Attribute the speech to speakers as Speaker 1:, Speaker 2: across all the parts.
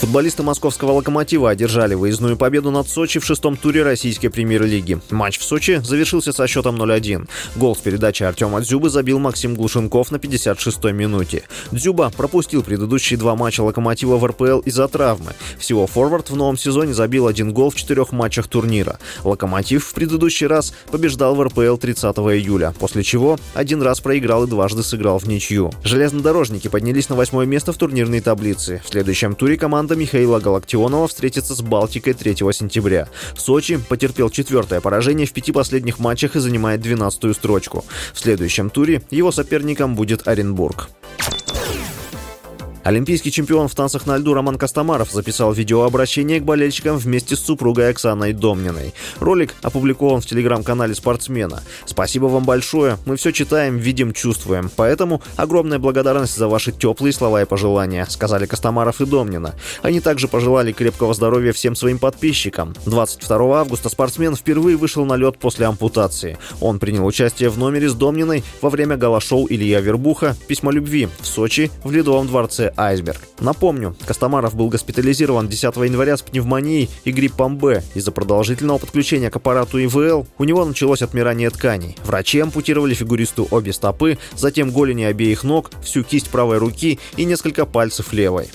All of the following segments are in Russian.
Speaker 1: Футболисты московского «Локомотива» одержали выездную победу над Сочи в шестом туре российской премьер-лиги. Матч в Сочи завершился со счетом 0-1. Гол с передачи Артема Дзюбы забил Максим Глушенков на 56-й минуте. Дзюба пропустил предыдущие два матча «Локомотива» в РПЛ из-за травмы. Всего форвард в новом сезоне забил один гол в четырех матчах турнира. «Локомотив» в предыдущий раз побеждал в РПЛ 30 июля, после чего один раз проиграл и дважды сыграл в ничью. Железнодорожники поднялись на восьмое место в турнирной таблице. В следующем туре команда Михаила Галактионова встретится с Балтикой 3 сентября. Сочи потерпел четвертое поражение в пяти последних матчах и занимает 12-ю строчку. В следующем туре его соперником будет Оренбург. Олимпийский чемпион в танцах на льду Роман Костомаров записал видеообращение к болельщикам вместе с супругой Оксаной Домниной. Ролик опубликован в телеграм-канале спортсмена. «Спасибо вам большое. Мы все читаем, видим, чувствуем. Поэтому огромная благодарность за ваши теплые слова и пожелания», сказали Костомаров и Домнина. Они также пожелали крепкого здоровья всем своим подписчикам. 22 августа спортсмен впервые вышел на лед после ампутации. Он принял участие в номере с Домниной во время гала-шоу Илья Вербуха «Письмо любви» в Сочи в Ледовом дворце айсберг. Напомню, Костомаров был госпитализирован 10 января с пневмонией и гриппом Б. Из-за продолжительного подключения к аппарату ИВЛ у него началось отмирание тканей. Врачи ампутировали фигуристу обе стопы, затем голени обеих ног, всю кисть правой руки и несколько пальцев левой.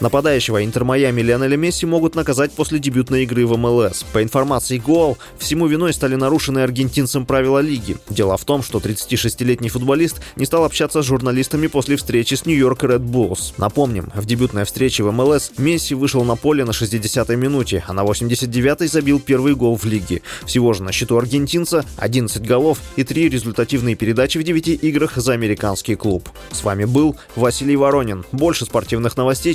Speaker 1: Нападающего Интер Майами Лионеля Месси могут наказать после дебютной игры в МЛС. По информации Гол, всему виной стали нарушены аргентинцем правила лиги. Дело в том, что 36-летний футболист не стал общаться с журналистами после встречи с Нью-Йорк Ред Буллс. Напомним, в дебютной встрече в МЛС Месси вышел на поле на 60-й минуте, а на 89-й забил первый гол в лиге. Всего же на счету аргентинца 11 голов и 3 результативные передачи в 9 играх за американский клуб. С вами был Василий Воронин. Больше спортивных новостей